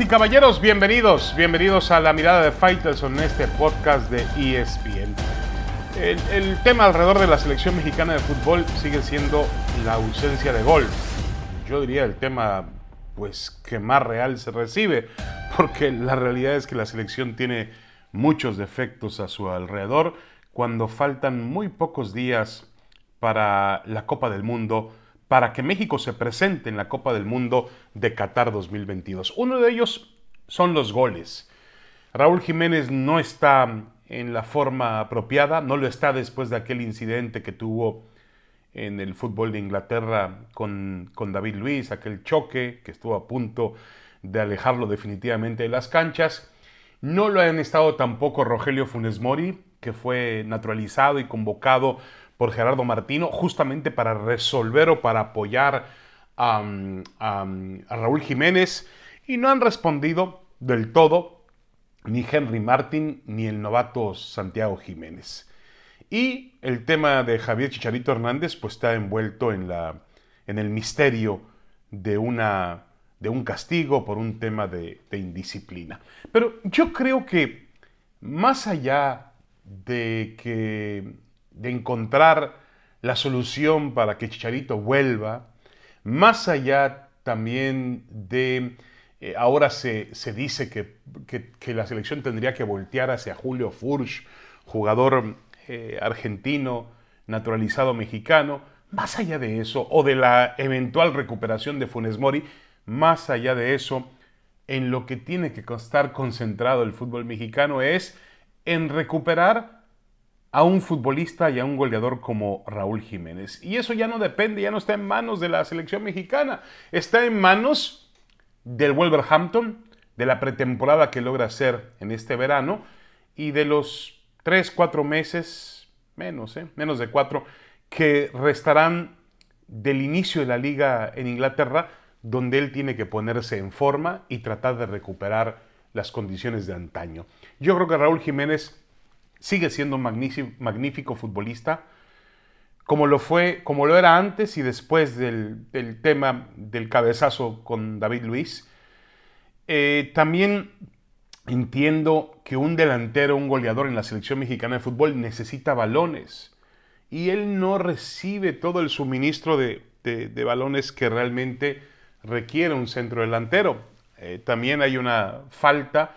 Y caballeros, bienvenidos, bienvenidos a la mirada de Fighters en este podcast de ESPN. El, el, tema alrededor de la selección mexicana de fútbol sigue siendo la ausencia de gol. Yo diría el tema pues que más real se recibe, porque la realidad es que la selección tiene muchos defectos a su alrededor cuando faltan muy pocos días para la Copa del Mundo para que México se presente en la Copa del Mundo de Qatar 2022. Uno de ellos son los goles. Raúl Jiménez no está en la forma apropiada, no lo está después de aquel incidente que tuvo en el fútbol de Inglaterra con, con David Luis, aquel choque que estuvo a punto de alejarlo definitivamente de las canchas. No lo han estado tampoco Rogelio Funes Mori, que fue naturalizado y convocado por Gerardo Martino, justamente para resolver o para apoyar a, Raúl Jiménez, y no han respondido del todo ni Henry Martin ni el novato Santiago Jiménez. Y el tema de Javier Chicharito Hernández pues está envuelto en, la, en el misterio de, una, de un castigo por un tema de, de indisciplina. Pero yo creo que más allá de que de encontrar la solución para que Chicharito vuelva, más allá también de, eh, ahora se, dice que, la selección tendría que voltear hacia Julio Furch, jugador eh, argentino, naturalizado mexicano, más allá de eso, o de la eventual recuperación de Funes Mori, más allá de eso, en lo que tiene que estar concentrado el fútbol mexicano es en recuperar a un futbolista y a un goleador como Raúl Jiménez. Y eso ya no depende, ya no está en manos de la selección mexicana, está en manos del Wolverhampton, de la pretemporada que logra hacer en este verano y de los tres, cuatro meses, menos, ¿eh? menos de cuatro, que restarán del inicio de la liga en Inglaterra, donde él tiene que ponerse en forma y tratar de recuperar las condiciones de antaño. Yo creo que Raúl Jiménez sigue siendo un magnífico, futbolista, como lo fue, como lo era antes y después del, tema del cabezazo con David Luis. Eh, también entiendo que un delantero, un goleador en la selección mexicana de fútbol necesita balones y él no recibe todo el suministro de, balones que realmente requiere un centro delantero. Eh, también hay una falta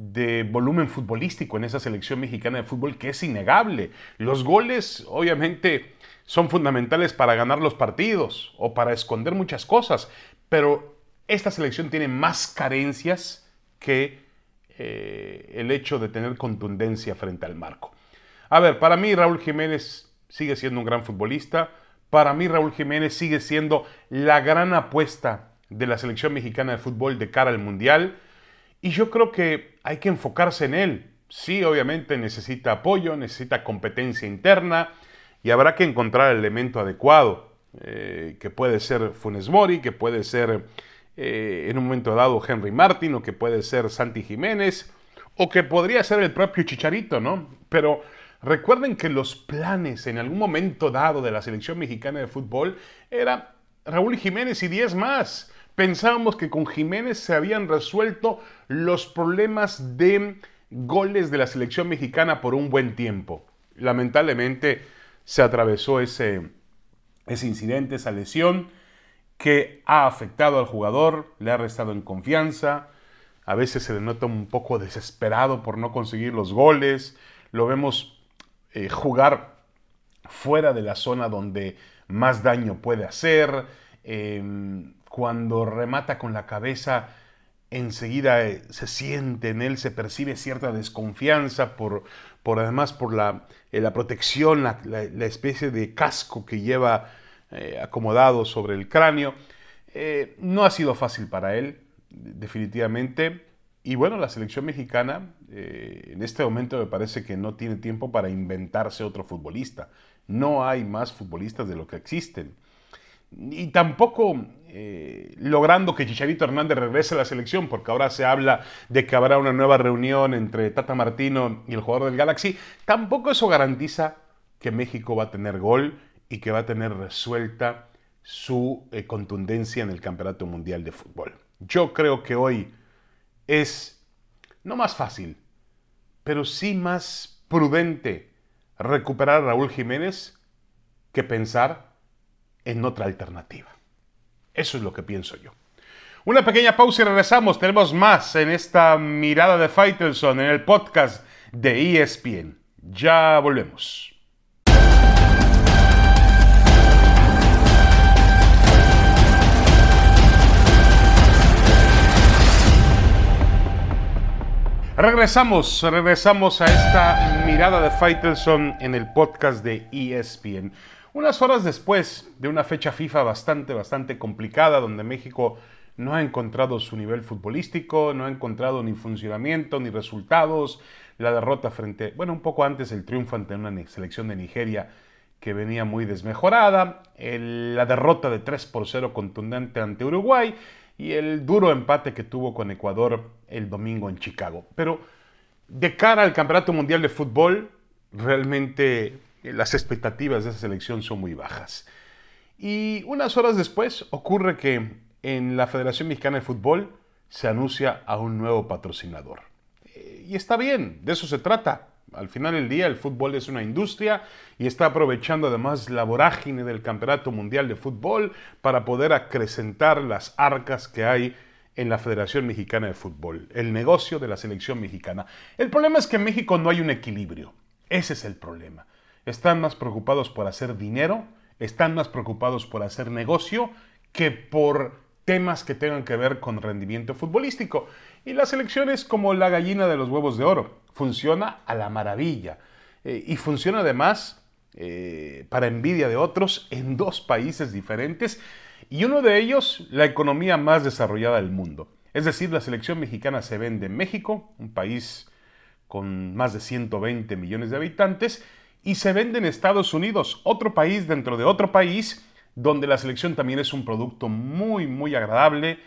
de volumen futbolístico en esa selección mexicana de fútbol que es innegable. Los goles, obviamente, son fundamentales para ganar los partidos o para esconder muchas cosas, pero esta selección tiene más carencias que eh, el hecho de tener contundencia frente al marco. A ver, para mí Raúl Jiménez sigue siendo un gran futbolista. Para mí Raúl Jiménez sigue siendo la gran apuesta de la selección mexicana de fútbol de cara al Mundial. Y yo creo que hay que enfocarse en él. Sí, obviamente necesita apoyo, necesita competencia interna y habrá que encontrar el elemento adecuado, eh, que puede ser Funes Mori, que puede ser eh, en un momento dado Henry Martin, o que puede ser Santi Jiménez, o que podría ser el propio Chicharito, ¿no? Pero recuerden que los planes en algún momento dado de la selección mexicana de fútbol era Raúl Jiménez y 10 más. Pensábamos que con Jiménez se habían resuelto los problemas de goles de la selección mexicana por un buen tiempo. Lamentablemente se atravesó ese, ese incidente, esa lesión que ha afectado al jugador, le ha restado en confianza, a veces se le nota un poco desesperado por no conseguir los goles, lo vemos eh, jugar fuera de la zona donde más daño puede hacer, em, cuando remata con la cabeza, enseguida eh, se siente en él, se percibe cierta desconfianza por, por además por la, eh, la protección, la, especie de casco que lleva eh, acomodado sobre el cráneo. no ha sido fácil para él, definitivamente. Y bueno, la selección mexicana en este momento me parece que no tiene tiempo para inventarse otro futbolista. No hay más futbolistas de lo que existen y tampoco eh, logrando que Chicharito Hernández regrese a la selección, porque ahora se habla de que habrá una nueva reunión entre Tata Martino y el jugador del Galaxy, tampoco eso garantiza que México va a tener gol y que va a tener resuelta su eh, contundencia en el Campeonato Mundial de Fútbol. Yo creo que hoy es no más fácil, pero sí más prudente recuperar a Raúl Jiménez que pensar en otra alternativa. Eso es lo que pienso yo. Una pequeña pausa y regresamos. Tenemos más en esta mirada de Faitelson en el podcast de ESPN. Ya volvemos. Regresamos, regresamos a esta mirada de Faitelson en el podcast de ESPN. Unas horas después de una fecha FIFA bastante, bastante complicada, donde México no ha encontrado su nivel futbolístico, no ha encontrado ni funcionamiento, ni resultados, la derrota frente, bueno, un poco antes el triunfo ante una selección de Nigeria que venía muy desmejorada, la derrota de 3 por 0 contundente ante Uruguay y el duro empate que tuvo con Ecuador el domingo en Chicago. Pero de cara al Campeonato Mundial de Fútbol, realmente las expectativas de esa selección son muy bajas. Y unas horas después ocurre que en la Federación Mexicana de Fútbol se anuncia a un nuevo patrocinador. Eh, y está bien, de eso se trata. Al final del día el fútbol es una industria y está aprovechando además la vorágine del Campeonato Mundial de Fútbol para poder acrecentar las arcas que hay en la Federación Mexicana de Fútbol, el negocio de la selección mexicana. El problema es que en México no hay un equilibrio. Ese es el problema. Están más preocupados por hacer dinero, están más preocupados por hacer negocio que por temas que tengan que ver con rendimiento futbolístico. Y la selección es como la gallina de los huevos de oro. Funciona a la maravilla. Eh, y funciona además, eh, para envidia de otros, en dos países diferentes. Y uno de ellos, la economía más desarrollada del mundo. Es decir, la selección mexicana se vende en México, un país con más de 120 millones de habitantes, y se vende en Estados Unidos, otro país dentro de otro país, donde la selección también es un producto muy, muy agradable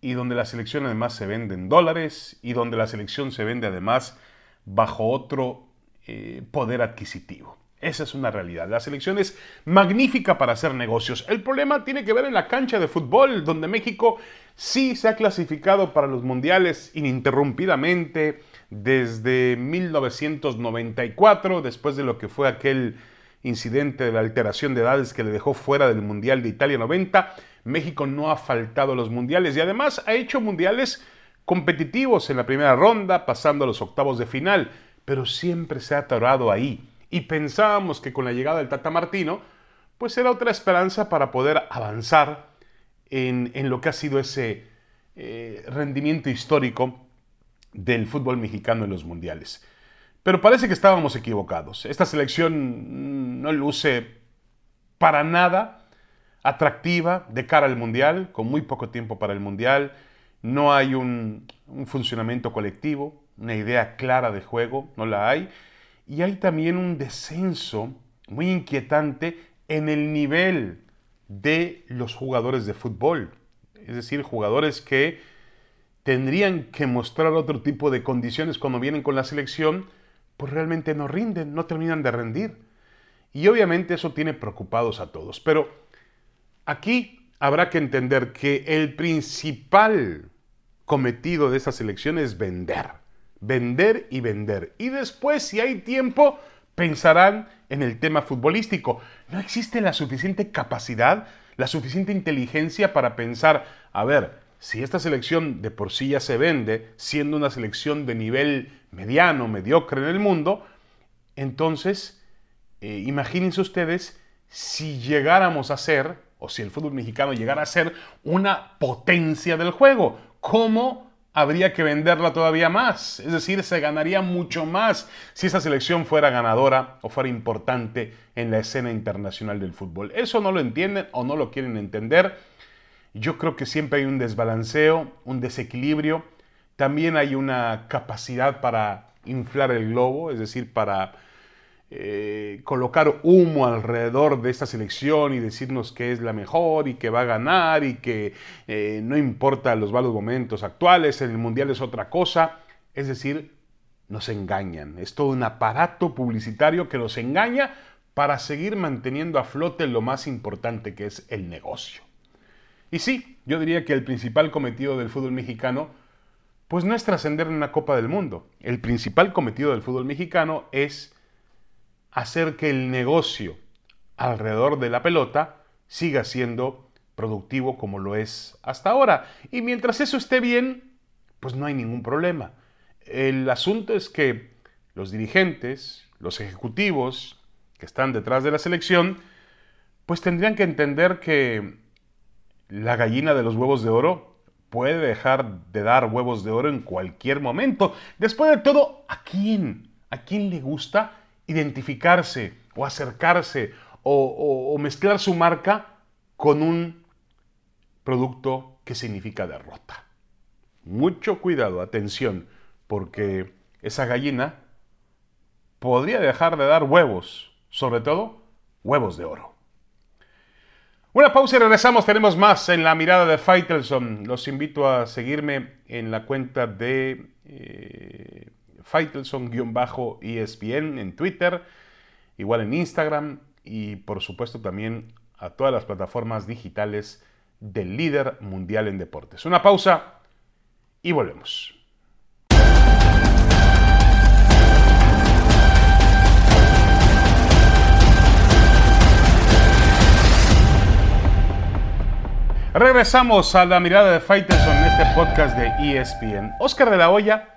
y donde la selección además se vende en dólares y donde la selección se vende además bajo otro eh, poder adquisitivo. Esa es una realidad. La selección es magnífica para hacer negocios. El problema tiene que ver en la cancha de fútbol, donde México sí se ha clasificado para los mundiales ininterrumpidamente desde 1994, después de lo que fue aquel incidente de la alteración de edades que le dejó fuera del Mundial de Italia 90 México no ha faltado a los mundiales y además ha hecho mundiales competitivos en la primera ronda, pasando a los octavos de final, pero siempre se ha atorado ahí. Y pensábamos que con la llegada del Tata Martino, pues era otra esperanza para poder avanzar en, lo que ha sido ese eh, rendimiento histórico del fútbol mexicano en los mundiales. Pero parece que estábamos equivocados. Esta selección no luce para nada atractiva de cara al Mundial, con muy poco tiempo para el Mundial. No hay un, funcionamiento colectivo, una idea clara de juego, no la hay. Y hay también un descenso muy inquietante en el nivel de los jugadores de fútbol. Es decir, jugadores que tendrían que mostrar otro tipo de condiciones cuando vienen con la selección, pues realmente no rinden, no terminan de rendir. Y obviamente eso tiene preocupados a todos. Pero Aquí habrá que entender que el principal cometido de esa selección es vender. Vender y vender. Y después, si hay tiempo, pensarán en el tema futbolístico. No existe la suficiente capacidad, la suficiente inteligencia para pensar, a ver, si esta selección de por sí ya se vende, siendo una selección de nivel mediano, mediocre en el mundo, entonces, eh, imagínense ustedes si llegáramos a ser o si el fútbol mexicano llegara a ser una potencia del juego, ¿cómo habría que venderla todavía más? Es decir, se ganaría mucho más si esa selección fuera ganadora o fuera importante en la escena internacional del fútbol. Eso no lo entienden o no lo quieren entender. Yo creo que siempre hay un desbalanceo, un desequilibrio. También hay una capacidad para inflar el globo, es decir, para colocar humo alrededor de esta selección y decirnos que es la mejor y que va a ganar y que eh, no importa los malos momentos actuales, en el Mundial es otra cosa. Es decir, nos engañan. Es todo un aparato publicitario que nos engaña para seguir manteniendo a flote lo más importante que es el negocio. Y sí, yo diría que el principal cometido del fútbol mexicano pues no es trascender en una Copa del Mundo. El principal cometido del fútbol mexicano es hacer que el negocio alrededor de la pelota siga siendo productivo como lo es hasta ahora. Y mientras eso esté bien, pues no hay ningún problema. El asunto es que los dirigentes, los ejecutivos que están detrás de la selección, pues tendrían que entender que la gallina de los huevos de oro puede dejar de dar huevos de oro en cualquier momento. Después de todo, ¿a quién? ¿A quién le gusta identificarse o acercarse o, mezclar su marca con un producto que significa derrota? Mucho cuidado, atención, porque esa gallina podría dejar de dar huevos, sobre todo huevos de oro. Una pausa y regresamos. Tenemos más en la mirada de Faitelson. Los invito a seguirme en la cuenta de eh, Faitelson-ESPN en Twitter, igual en Instagram y por supuesto también a todas las plataformas digitales del líder mundial en deportes. Una pausa y volvemos. Regresamos a la mirada de Faitelson en este podcast de ESPN. Oscar de la Hoya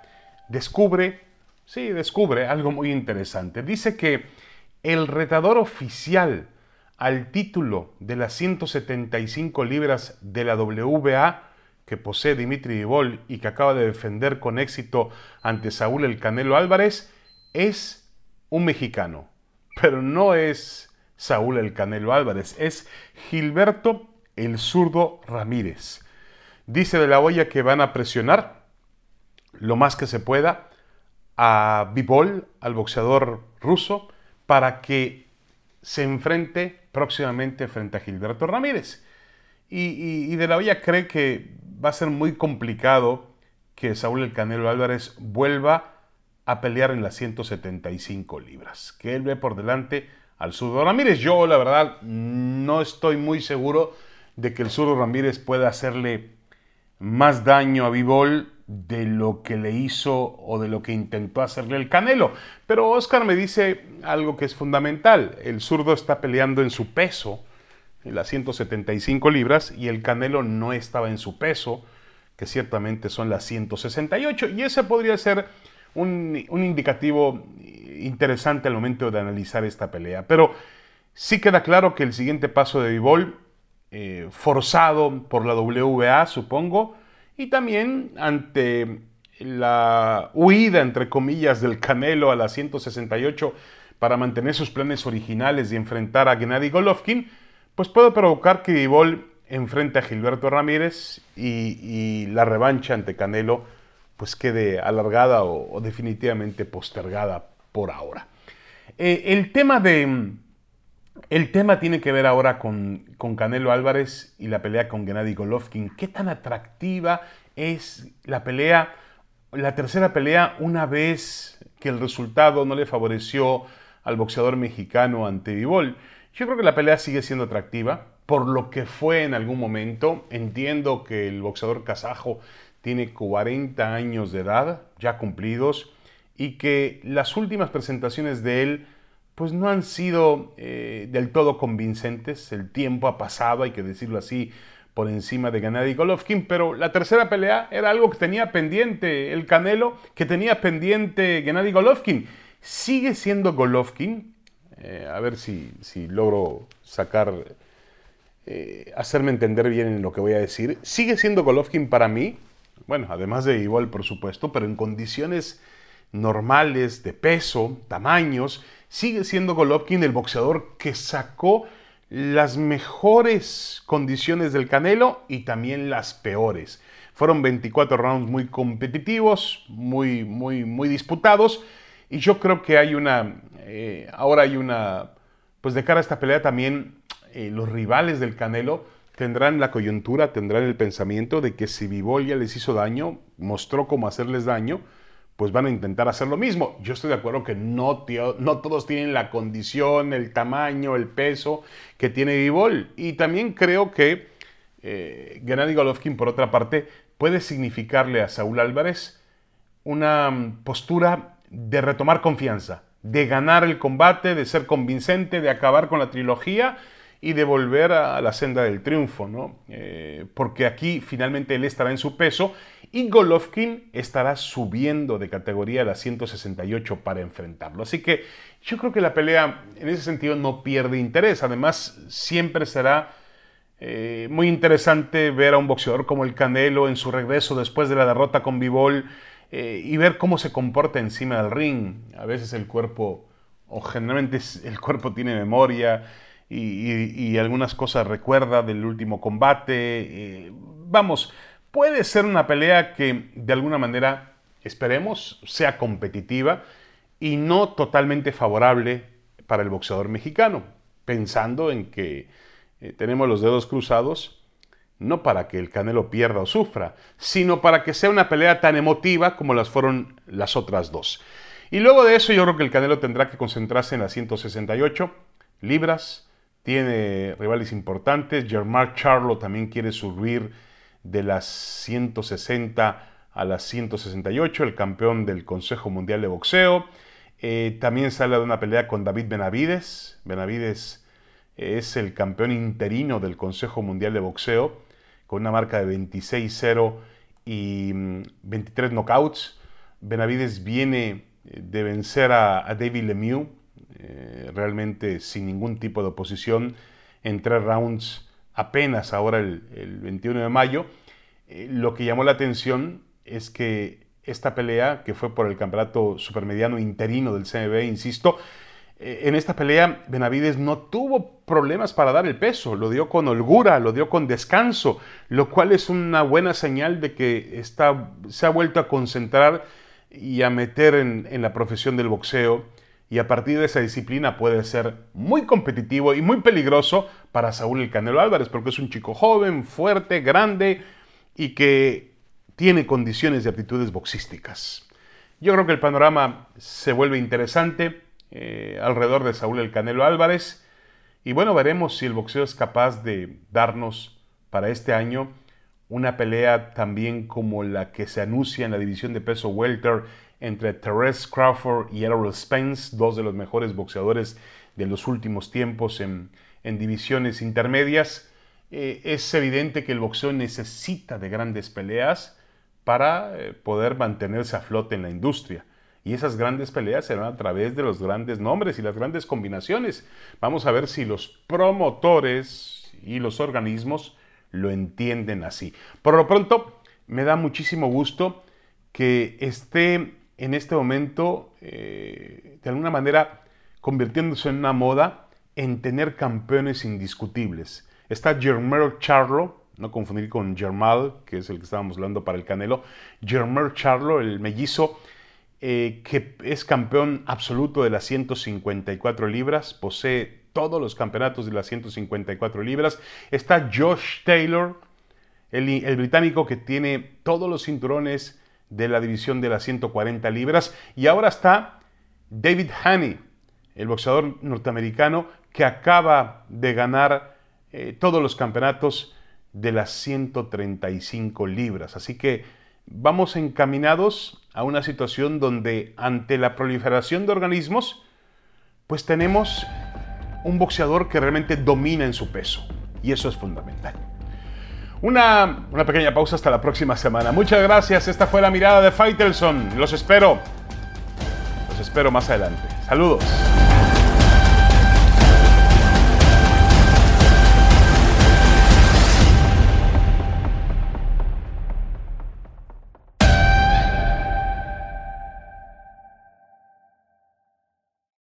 descubre, sí, descubre algo muy interesante. Dice que el retador oficial al título de las 175 libras de la WBA que posee Dimitri Vivol y que acaba de defender con éxito ante Saúl El Canelo Álvarez es un mexicano, pero no es Saúl El Canelo Álvarez, es Gilberto el zurdo Ramírez. Dice de la olla que van a presionar lo más que se pueda a Bibol, al boxeador ruso, para que se enfrente próximamente frente a Gilberto Ramírez. Y, de la olla cree que va a ser muy complicado que Saúl El Canelo Álvarez vuelva a pelear en las 175 libras, que él ve por delante al zurdo Ramírez. Yo, la verdad, no estoy muy seguro de que el zurdo Ramírez pueda hacerle más daño a Vivol de lo que le hizo o de lo que intentó hacerle el Canelo. Pero Oscar me dice algo que es fundamental. El zurdo está peleando en su peso, en las 175 libras, y el Canelo no estaba en su peso, que ciertamente son las 168. Y ese podría ser un, indicativo interesante al momento de analizar esta pelea. Pero sí queda claro que el siguiente paso de Vivol eh, forzado por la WBA, supongo, y también ante la huida, entre comillas, del Canelo a la 168 para mantener sus planes originales y enfrentar a Gennady Golovkin, pues puede provocar que Vivol enfrente a Gilberto Ramírez y, la revancha ante Canelo pues quede alargada o, definitivamente postergada por ahora. Eh, el tema de el tema tiene que ver ahora con, Canelo Álvarez y la pelea con Gennady Golovkin. ¿Qué tan atractiva es la pelea, la tercera pelea, una vez que el resultado no le favoreció al boxeador mexicano ante Vivol? Yo creo que la pelea sigue siendo atractiva por lo que fue en algún momento. Entiendo que el boxeador kazajo tiene 40 años de edad, ya cumplidos, y que las últimas presentaciones de él pues no han sido eh, del todo convincentes. El tiempo ha pasado, hay que decirlo así, por encima de Gennady Golovkin, pero la tercera pelea era algo que tenía pendiente el Canelo, que tenía pendiente Gennady Golovkin. Sigue siendo Golovkin, eh, a ver si, logro sacar, eh, hacerme entender bien en lo que voy a decir. Sigue siendo Golovkin para mí, bueno, además de igual por supuesto, pero en condiciones normales, de peso, tamaños, sigue siendo Golovkin el boxeador que sacó las mejores condiciones del Canelo y también las peores. Fueron 24 rounds muy competitivos, muy, muy, muy disputados. Y yo creo que hay una, eh, ahora hay una, pues de cara a esta pelea también eh, los rivales del Canelo tendrán la coyuntura, tendrán el pensamiento de que si Vivol ya les hizo daño, mostró cómo hacerles daño, pues van a intentar hacer lo mismo. Yo estoy de acuerdo que no, todos tienen la condición, el tamaño, el peso que tiene Vivol. Y también creo que eh, Gennady Golovkin, por otra parte, puede significarle a Saúl Álvarez una mm, postura de retomar confianza, de ganar el combate, de ser convincente, de acabar con la trilogía y de volver a la senda del triunfo, ¿no? Eh, porque aquí finalmente él estará en su peso y Golovkin estará subiendo de categoría a la 168 para enfrentarlo. Así que yo creo que la pelea en ese sentido no pierde interés. Además, siempre será eh, muy interesante ver a un boxeador como el Canelo en su regreso después de la derrota con Bivol eh, y ver cómo se comporta encima del ring. A veces el cuerpo, o generalmente el cuerpo tiene memoria y, algunas cosas recuerda del último combate. Eh, vamos, puede ser una pelea que de alguna manera, esperemos, sea competitiva y no totalmente favorable para el boxeador mexicano, pensando en que eh, tenemos los dedos cruzados no para que el Canelo pierda o sufra, sino para que sea una pelea tan emotiva como las fueron las otras dos. Y luego de eso yo creo que el Canelo tendrá que concentrarse en las 168 libras, tiene rivales importantes. Germán Charlo también quiere subir de las 160 a las 168, el campeón del Consejo Mundial de Boxeo. Eh, también sale de una pelea con David Benavides. Benavides es el campeón interino del Consejo Mundial de Boxeo, con una marca de 26-0 y 23 mm, knockouts. Benavides viene eh, de vencer a David Lemieux eh, realmente sin ningún tipo de oposición, en tres rounds apenas ahora el, 21 de mayo. Eh, lo que llamó la atención es que esta pelea, que fue por el campeonato supermediano interino del CMB, insisto, eh, en esta pelea Benavides no tuvo problemas para dar el peso, lo dio con holgura, lo dio con descanso, lo cual es una buena señal de que está, se ha vuelto a concentrar y a meter en la profesión del boxeo y a partir de esa disciplina puede ser muy competitivo y muy peligroso para Saúl el Canelo Álvarez, porque es un chico joven, fuerte, grande y que tiene condiciones de aptitudes boxísticas. Yo creo que el panorama se vuelve interesante eh, alrededor de Saúl el Canelo Álvarez y bueno, veremos si el boxeo es capaz de darnos para este año una pelea también como la que se anuncia en la división de peso welter entre Terence Crawford y Errol Spence, dos de los mejores boxeadores de los últimos tiempos en, divisiones intermedias. Eh, es evidente que el boxeo necesita de grandes peleas para eh, poder mantenerse a flote en la industria. Y esas grandes peleas serán a través de los grandes nombres y las grandes combinaciones. Vamos a ver si los promotores y los organismos lo entienden así. Por lo pronto, me da muchísimo gusto que esté en este momento, eh, de alguna manera, convirtiéndose en una moda en tener campeones indiscutibles. Está Germero Charlo, no confundir con Germal, que es el que estábamos hablando para el Canelo. Germero Charlo, el mellizo, eh, que es campeón absoluto de las 154 libras, posee todos los campeonatos de las 154 libras. Está Josh Taylor, el, británico que tiene todos los cinturones de la división de las 140 libras. Y ahora está David Haney, el boxeador norteamericano que acaba de ganar eh, todos los campeonatos de las 135 libras. Así que vamos encaminados a una situación donde ante la proliferación de organismos, pues tenemos un boxeador que realmente domina en su peso. Y eso es fundamental. Una, pequeña pausa hasta la próxima semana. Muchas gracias. Esta fue la mirada de Faitelson. Los espero. Los espero más adelante. Saludos.